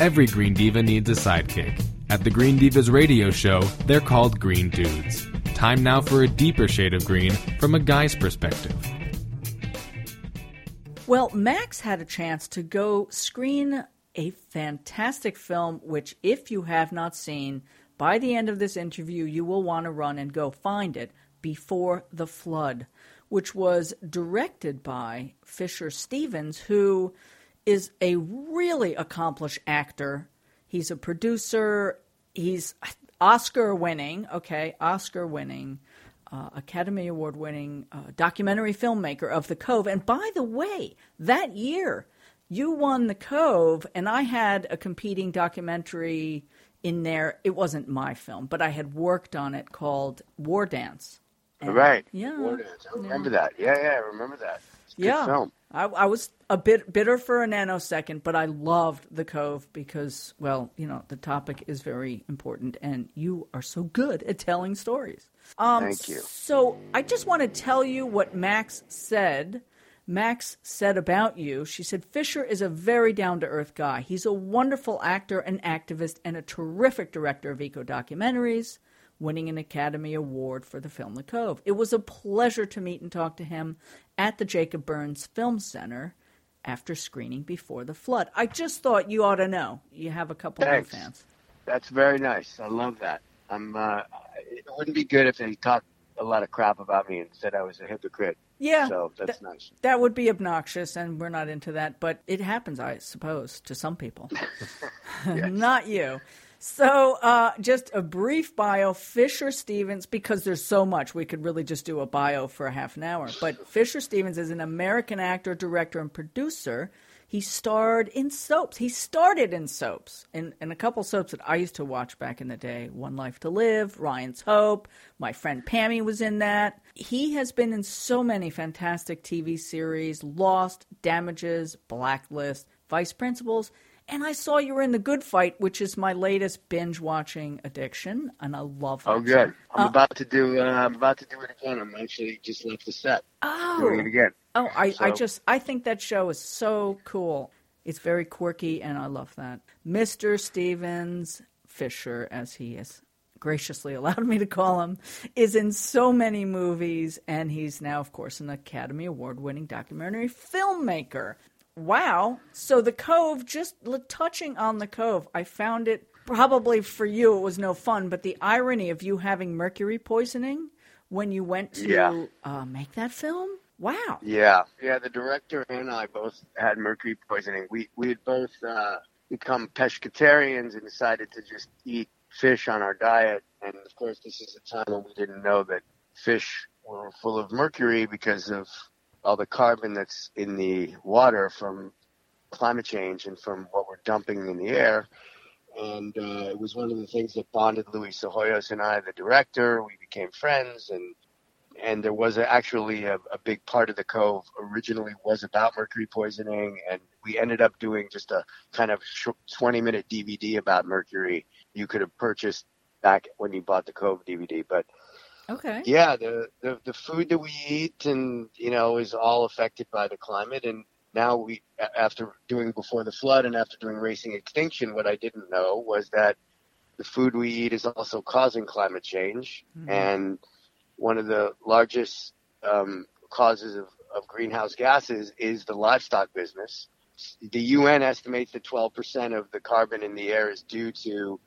Every Green Diva needs a sidekick. At the Green Divas radio show, they're called Green Dudes. Time now for a deeper shade of green from a guy's perspective. Well, Max had a chance to go screen a fantastic film, which, if you have not seen, by the end of this interview, you will want to run and go find it Before the Flood, which was directed by Fisher Stevens, who is a really accomplished actor. He's a producer. He's Oscar winning, okay, Oscar winning, uh, Academy Award winning uh, documentary filmmaker of The Cove. And by the way, that year you won The Cove, and I had a competing documentary in there. It wasn't my film, but I had worked on it called War Dance. And, right. Yeah. War Dance. I remember yeah. that. Yeah, yeah, I remember that. yeah. film. I, I, was a bit bitter for a nanosecond, but I loved The Cove because, well, you know, the topic is very important, and you are so good at telling stories. Um, Thank you. So I just want to tell you what Max said. Max said about you. She said Fisher is a very down to earth guy. He's a wonderful actor and activist and a terrific director of eco documentaries winning an Academy Award for the film The Cove. It was a pleasure to meet and talk to him at the Jacob Burns Film Center after screening Before the Flood. I just thought you ought to know. You have a couple Thanks. of fans. That's very nice. I love that. I'm. Uh, it wouldn't be good if they talked a lot of crap about me and said I was a hypocrite. Yeah, so that's th- nice. That would be obnoxious, and we're not into that. But it happens, I suppose, to some people. not you. So, uh, just a brief bio Fisher Stevens, because there's so much, we could really just do a bio for a half an hour. But Fisher Stevens is an American actor, director, and producer. He starred in soaps. He started in soaps, in, in a couple soaps that I used to watch back in the day One Life to Live, Ryan's Hope. My friend Pammy was in that. He has been in so many fantastic TV series Lost, Damages, Blacklist, Vice Principals. And I saw you were in The Good Fight, which is my latest binge watching addiction, and I love it. Oh, good! I'm uh, about to do. Uh, I'm about to do it again. I'm actually just left the set. Oh, doing it again. Oh, I, so. I just I think that show is so cool. It's very quirky, and I love that. Mr. Stevens Fisher, as he is graciously allowed me to call him, is in so many movies, and he's now, of course, an Academy Award winning documentary filmmaker. Wow. So the Cove, just touching on the Cove, I found it probably for you it was no fun, but the irony of you having mercury poisoning when you went to yeah. uh, make that film. Wow. Yeah, yeah. The director and I both had mercury poisoning. We we had both uh, become pescatarians and decided to just eat fish on our diet. And of course, this is a time when we didn't know that fish were full of mercury because of all the carbon that's in the water from climate change and from what we're dumping in the air. And uh, it was one of the things that bonded Louie Psihoyos and I, the director. We became friends, and and there was a, actually a, a big part of the cove originally was about mercury poisoning, and we ended up doing just a kind of 20 minute DVD about mercury. You could have purchased back when you bought the Cove DVD, but Okay. Yeah, the, the the food that we eat and you know is all affected by the climate and now we after doing before the flood and after doing racing extinction what I didn't know was that the food we eat is also causing climate change mm-hmm. and one of the largest um, causes of, of greenhouse gases is the livestock business. The UN estimates that 12% of the carbon in the air is due to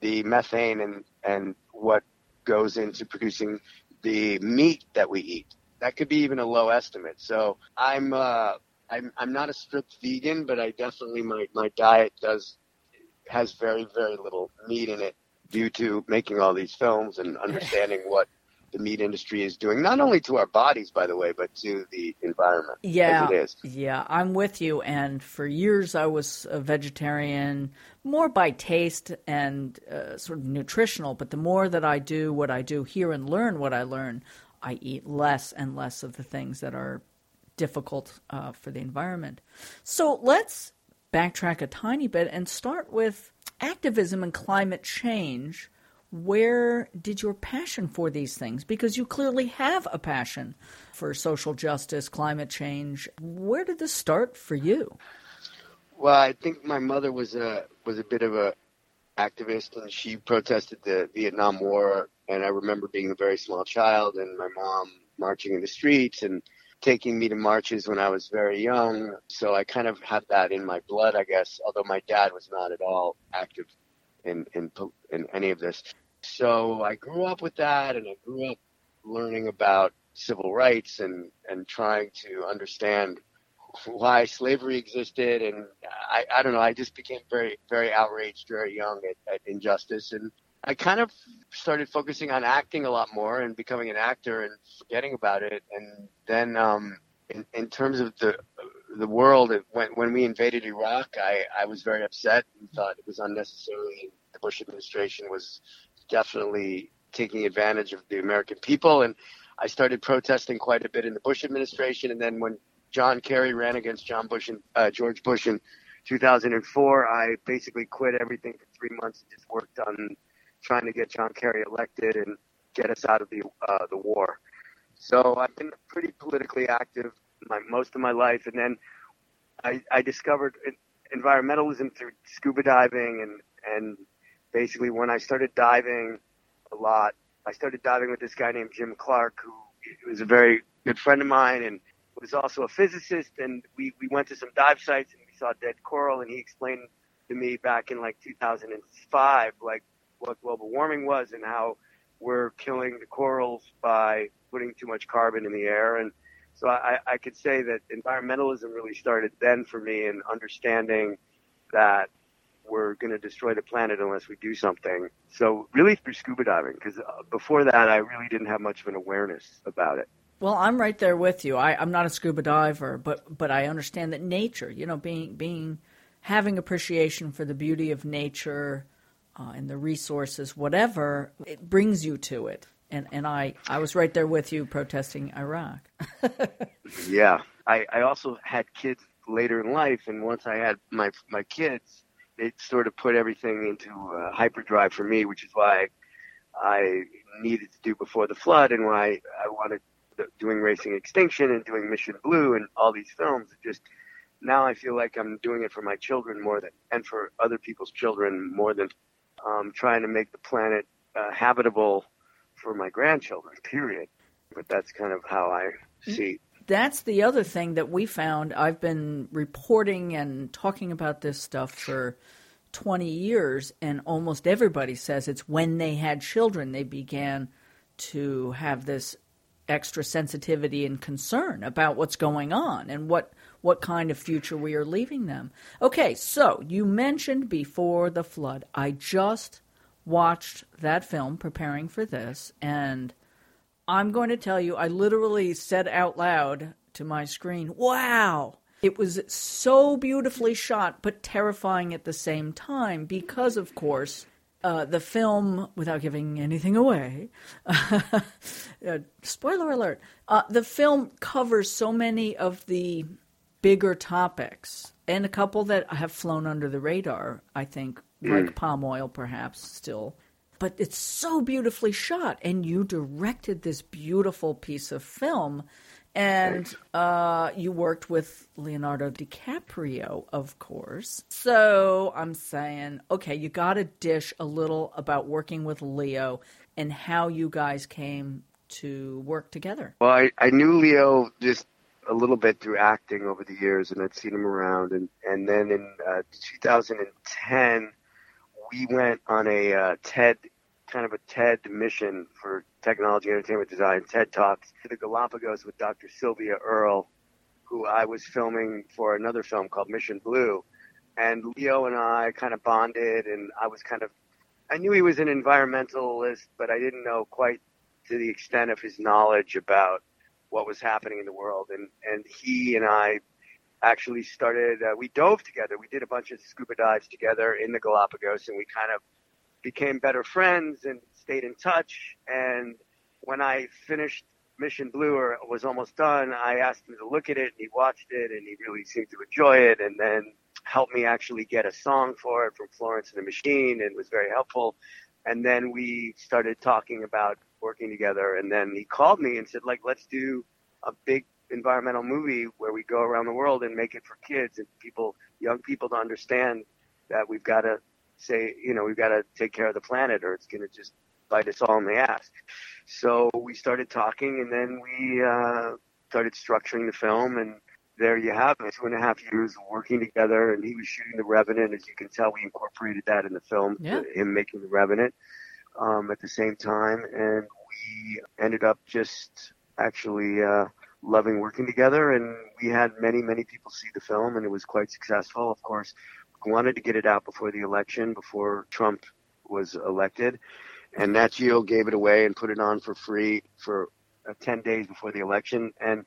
the methane and, and what goes into producing the meat that we eat. That could be even a low estimate. So I'm uh, I'm I'm not a strict vegan, but I definitely my my diet does has very very little meat in it due to making all these films and understanding what the meat industry is doing, not only to our bodies, by the way, but to the environment. Yeah, yeah, I'm with you. And for years, I was a vegetarian, more by taste and uh, sort of nutritional. But the more that I do what I do here and learn what I learn, I eat less and less of the things that are difficult uh, for the environment. So let's backtrack a tiny bit and start with activism and climate change where did your passion for these things? Because you clearly have a passion for social justice, climate change. Where did this start for you? Well, I think my mother was a was a bit of a activist, and she protested the Vietnam War. And I remember being a very small child, and my mom marching in the streets and taking me to marches when I was very young. So I kind of had that in my blood, I guess. Although my dad was not at all active in in in any of this. So I grew up with that, and I grew up learning about civil rights and and trying to understand why slavery existed. And I, I don't know i just became very very outraged very young at, at injustice. And i kind of started focusing on acting a lot more and becoming an actor and forgetting about it. And then um in, in terms of the the world when when we invaded iraq i i was very upset and thought it was unnecessary the bush administration was definitely taking advantage of the american people and I started protesting quite a bit in the Bush administration, and then when John Kerry ran against John Bush and uh, George Bush in 2004, I basically quit everything for three months and just worked on trying to get John Kerry elected and get us out of the uh, the war. So I've been pretty politically active my, most of my life, and then I, I discovered environmentalism through scuba diving, and and basically when I started diving a lot, I started diving with this guy named Jim Clark, who was a very good friend of mine and was also a physicist. And we, we went to some dive sites and we saw dead coral. And he explained to me back in like 2005, like what global warming was and how we're killing the corals by putting too much carbon in the air. And so I, I could say that environmentalism really started then for me in understanding that we're going to destroy the planet unless we do something. So really through scuba diving, because uh, before that I really didn't have much of an awareness about it. Well, I'm right there with you. I, I'm not a scuba diver, but but I understand that nature, you know, being being having appreciation for the beauty of nature uh, and the resources, whatever, it brings you to it. And and I I was right there with you protesting Iraq. yeah, I I also had kids later in life, and once I had my my kids, it sort of put everything into uh, hyperdrive for me, which is why I needed to do Before the Flood and why I wanted doing Racing Extinction and doing Mission Blue and all these films. Just now I feel like I'm doing it for my children more than and for other people's children more than um, trying to make the planet uh, habitable for my grandchildren. Period. But that's kind of how I see that's the other thing that we found. I've been reporting and talking about this stuff for 20 years, and almost everybody says it's when they had children they began to have this extra sensitivity and concern about what's going on and what what kind of future we are leaving them. Okay, so you mentioned before the flood. I just watched that film preparing for this and I'm going to tell you, I literally said out loud to my screen, wow! It was so beautifully shot, but terrifying at the same time because, of course, uh, the film, without giving anything away, uh, spoiler alert, uh, the film covers so many of the bigger topics and a couple that have flown under the radar, I think, like mm. palm oil, perhaps, still but it's so beautifully shot. And you directed this beautiful piece of film. And uh, you worked with leonardo dicaprio of course. So i'm saying okay you got to dish a little about working with leo and how you guys came to work together. Well i, I knew leo just a little bit through acting over the years and i'd seen him around. And, and then in uh, 2010 we went on a uh, TED kind of a TED mission for technology entertainment design, TED Talks to the Galapagos with Dr. Sylvia Earle, who I was filming for another film called Mission Blue. And Leo and I kind of bonded, and I was kind of, I knew he was an environmentalist, but I didn't know quite to the extent of his knowledge about what was happening in the world. And, and he and I actually started, uh, we dove together. We did a bunch of scuba dives together in the Galapagos, and we kind of became better friends and stayed in touch. And when I finished Mission Blue or was almost done, I asked him to look at it and he watched it and he really seemed to enjoy it and then helped me actually get a song for it from Florence and the Machine and was very helpful. And then we started talking about working together and then he called me and said like let's do a big environmental movie where we go around the world and make it for kids and people young people to understand that we've got to say, you know, we've got to take care of the planet or it's going to just bite us all in the ass. So we started talking and then we uh, started structuring the film and there you have it. Two and a half years working together and he was shooting The Revenant. As you can tell, we incorporated that in the film, yeah. him making The Revenant um, at the same time. And we ended up just actually uh, loving working together. And we had many, many people see the film and it was quite successful. Of course, we wanted to get it out before the election, before Trump was elected and Nat Geo gave it away and put it on for free for uh, 10 days before the election. And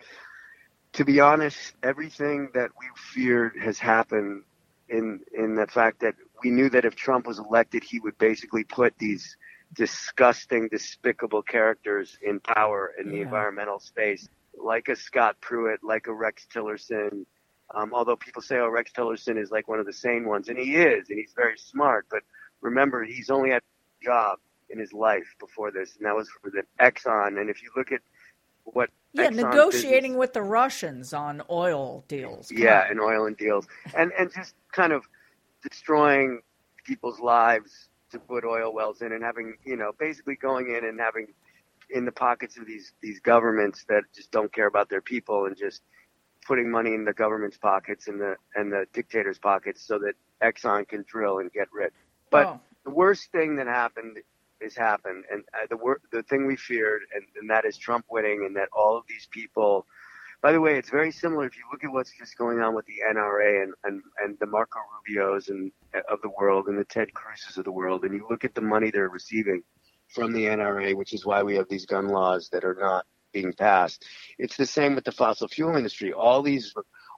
to be honest, everything that we feared has happened in, in the fact that we knew that if Trump was elected, he would basically put these disgusting, despicable characters in power in the Yeah. environmental space, like a Scott Pruitt, like a Rex Tillerson. Um, although people say, oh, Rex Tillerson is like one of the sane ones, and he is, and he's very smart. But remember, he's only had a job in his life before this, and that was for the Exxon. And if you look at what Yeah, Exxon negotiating business- with the Russians on oil deals. Come yeah, on. and oil and deals, and and just kind of destroying people's lives to put oil wells in, and having you know basically going in and having in the pockets of these these governments that just don't care about their people and just putting money in the government's pockets and the and the dictators' pockets so that Exxon can drill and get rich. But Oh, the worst thing that happened has happened, and uh, the wor- the thing we feared, and, and that is Trump winning, and that all of these people. By the way, it's very similar if you look at what's just going on with the NRA and and, and the Marco Rubios and of the world and the Ted Cruzes of the world, and you look at the money they're receiving from the NRA, which is why we have these gun laws that are not being passed. It's the same with the fossil fuel industry. All these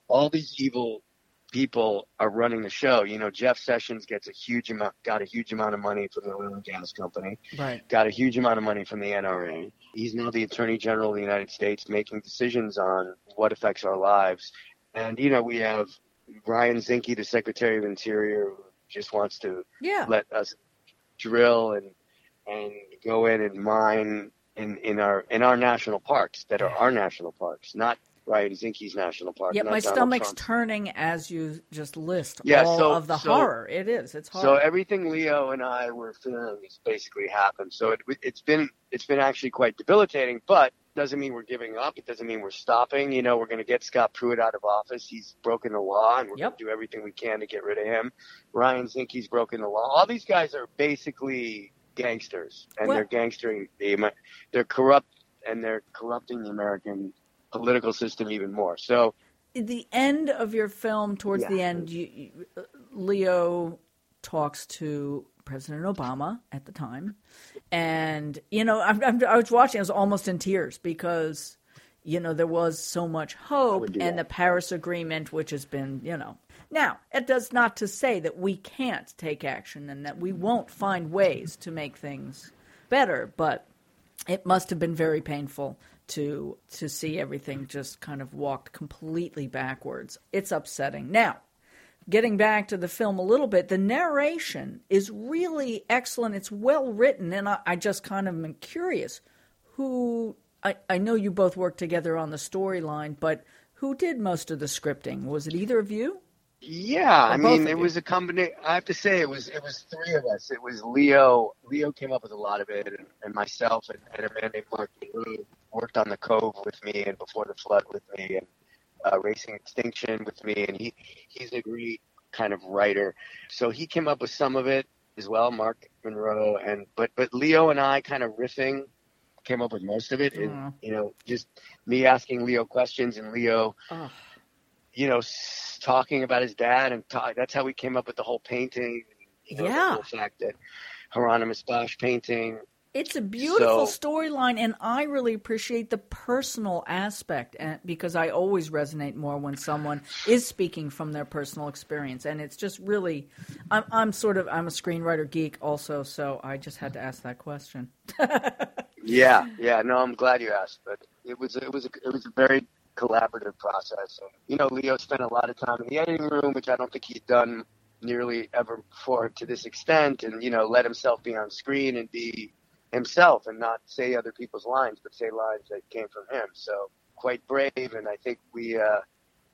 all these evil people are running the show. You know, Jeff Sessions gets a huge amount, got a huge amount of money from the oil and gas company, right. got a huge amount of money from the NRA. He's now the Attorney General of the United States, making decisions on what affects our lives. And you know, we have Ryan Zinke, the Secretary of Interior, who just wants to Yeah. let us drill and and go in and mine in in our in our national parks that are our national parks, not Ryan Zinke's national park. Not my Donald stomach's Trump's. turning as you just list Yeah, all so- of the so- horror. It is. It's horrible. So everything Leo and I were feeling has basically happened. So it, it's been it's been actually quite debilitating, but doesn't mean we're giving up. It doesn't mean we're stopping. You know, we're going to get Scott Pruitt out of office. He's broken the law, and we're Yep. going to do everything we can to get rid of him. Ryan Zinke's broken the law. All these guys are basically gangsters, and Well- they're gangstering the they're corrupt, and they're corrupting the American political system even more. So the end of your film, towards Yeah. the end, you, you, Leo talks to President Obama at the time, and you know, I'm, I'm, I was watching. I was almost in tears because you know there was so much hope, and that. the Paris Agreement, which has been, you know. Now, it does not to say that we can't take action and that we won't find ways to make things better, but it must have been very painful to to see everything just kind of walked completely backwards. It's upsetting. Now, getting back to the film a little bit, the narration is really excellent. It's well written, and I, I just kind of am curious who. I, I know you both worked together on the storyline, but who did most of the scripting? Was it either of you? Yeah, I Or both mean, it was a combination. I have to say, it was it was three of us. It was Leo. Leo came up with a lot of it, and, and myself and, and a man named Mark Monroe worked on the Cove with me, and Before the Flood with me, and uh, Racing Extinction with me, and he he's a great kind of writer. So he came up with some of it as well, Mark Monroe, and but but Leo and I kind of riffing came up with most of it, and you know, just me asking Leo questions and Leo you know, s- talking about his dad, and ta- that's how we came up with the whole painting. You know, Yeah. the fact that Hieronymus Bosch painting. It's a beautiful So- storyline, and I really appreciate the personal aspect and, because I always resonate more when someone is speaking from their personal experience, and it's just really. I'm, I'm sort of I'm a screenwriter geek also, so I just had to ask that question. Yeah, yeah. No, I'm glad you asked, but it was it was a, it was a very collaborative process. And, you know, Leo spent a lot of time in the editing room, which I don't think he'd done nearly ever before to this extent, and you know, let himself be on screen and be himself and not say other people's lines, but say lines that came from him. So quite brave, and I think we. uh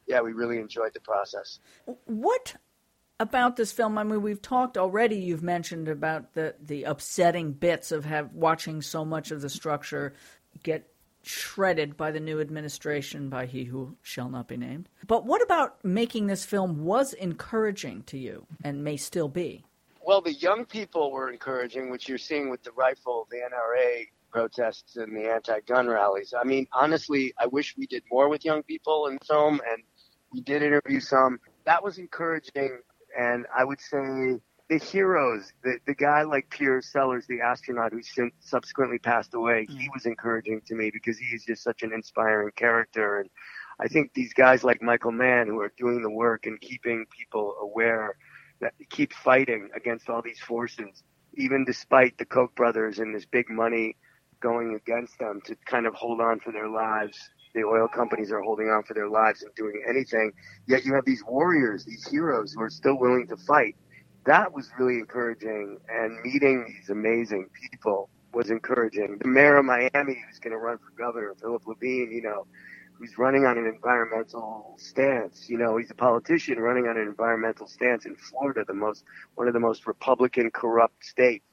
yeah, we really enjoyed the process. What about this film? I mean, we've talked already. You've mentioned about the the upsetting bits of have watching so much of the structure get shredded by the new administration, by he who shall not be named. But what about making this film was encouraging to you and may still be? Well, the young people were encouraging, which you're seeing with the rifle, the NRA protests and the anti-gun rallies. I mean, honestly, I wish we did more with young people in film, and we did interview some. That was encouraging, and I would say the heroes, the, the guy like Piers Sellers, the astronaut who subsequently passed away, he mm. was encouraging to me because he is just such an inspiring character. And I think these guys like Michael Mann who are doing the work and keeping people aware that keep fighting against all these forces, even despite the Koch brothers and this big money going against them to kind of hold on for their lives. The oil companies are holding on for their lives and doing anything. Yet you have these warriors, these heroes who are still willing to fight that was really encouraging. And meeting these amazing people was encouraging. The mayor of Miami, who's going to run for governor, Philip Levine, you know, who's running on an environmental stance. You know, he's a politician running on an environmental stance in Florida, the most one of the most Republican corrupt states.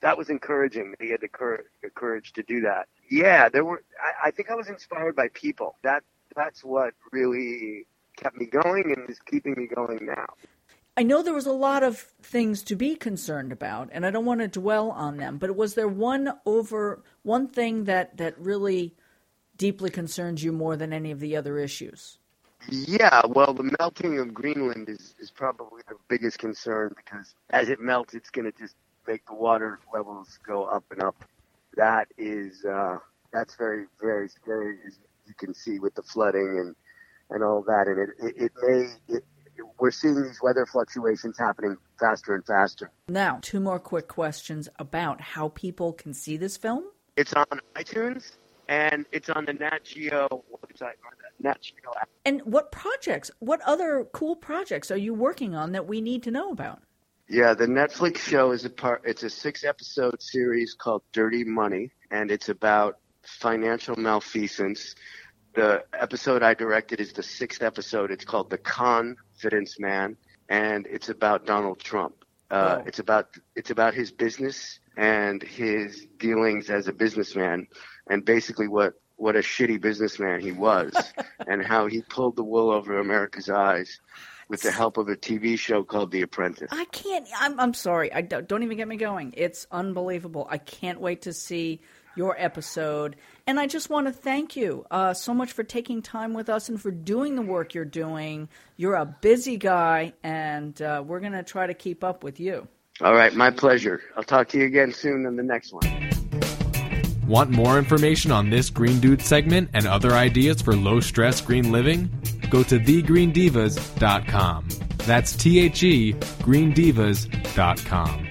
That was encouraging that he had the courage, the courage to do that. Yeah, there were. I, I think I was inspired by people. That that's what really kept me going and is keeping me going now. I know there was a lot of things to be concerned about, and I don't want to dwell on them. But was there one over one thing that that really deeply concerns you more than any of the other issues? Yeah, well, the melting of Greenland is is probably the biggest concern because as it melts, it's going to just make the water levels go up and up. That is uh, that's very very scary, as you can see with the flooding and and all that. And it it, it may it, we're seeing these weather fluctuations happening faster and faster. Now, two more quick questions about how people can see this film. It's on iTunes and it's on the Nat Geo website or the Nat Geo app. And what projects, what other cool projects are you working on that we need to know about? Yeah, the Netflix show is a part. It's a six-episode series called Dirty Money, and it's about financial malfeasance the episode I directed is the sixth episode. It's called The Confidence Man, and it's about Donald Trump. Uh, oh. It's about it's about his business and his dealings as a businessman, and basically what what a shitty businessman he was, and how he pulled the wool over America's eyes with the help of a TV show called The Apprentice. I can't. I'm I'm sorry. I don't, don't even get me going. It's unbelievable. I can't wait to see your episode. And I just want to thank you uh, so much for taking time with us and for doing the work you're doing. You're a busy guy, and uh, we're going to try to keep up with you. All right, my pleasure. I'll talk to you again soon in the next one. Want more information on this Green Dude segment and other ideas for low stress green living? Go to thegreendivas.com. That's T H E greendivas.com.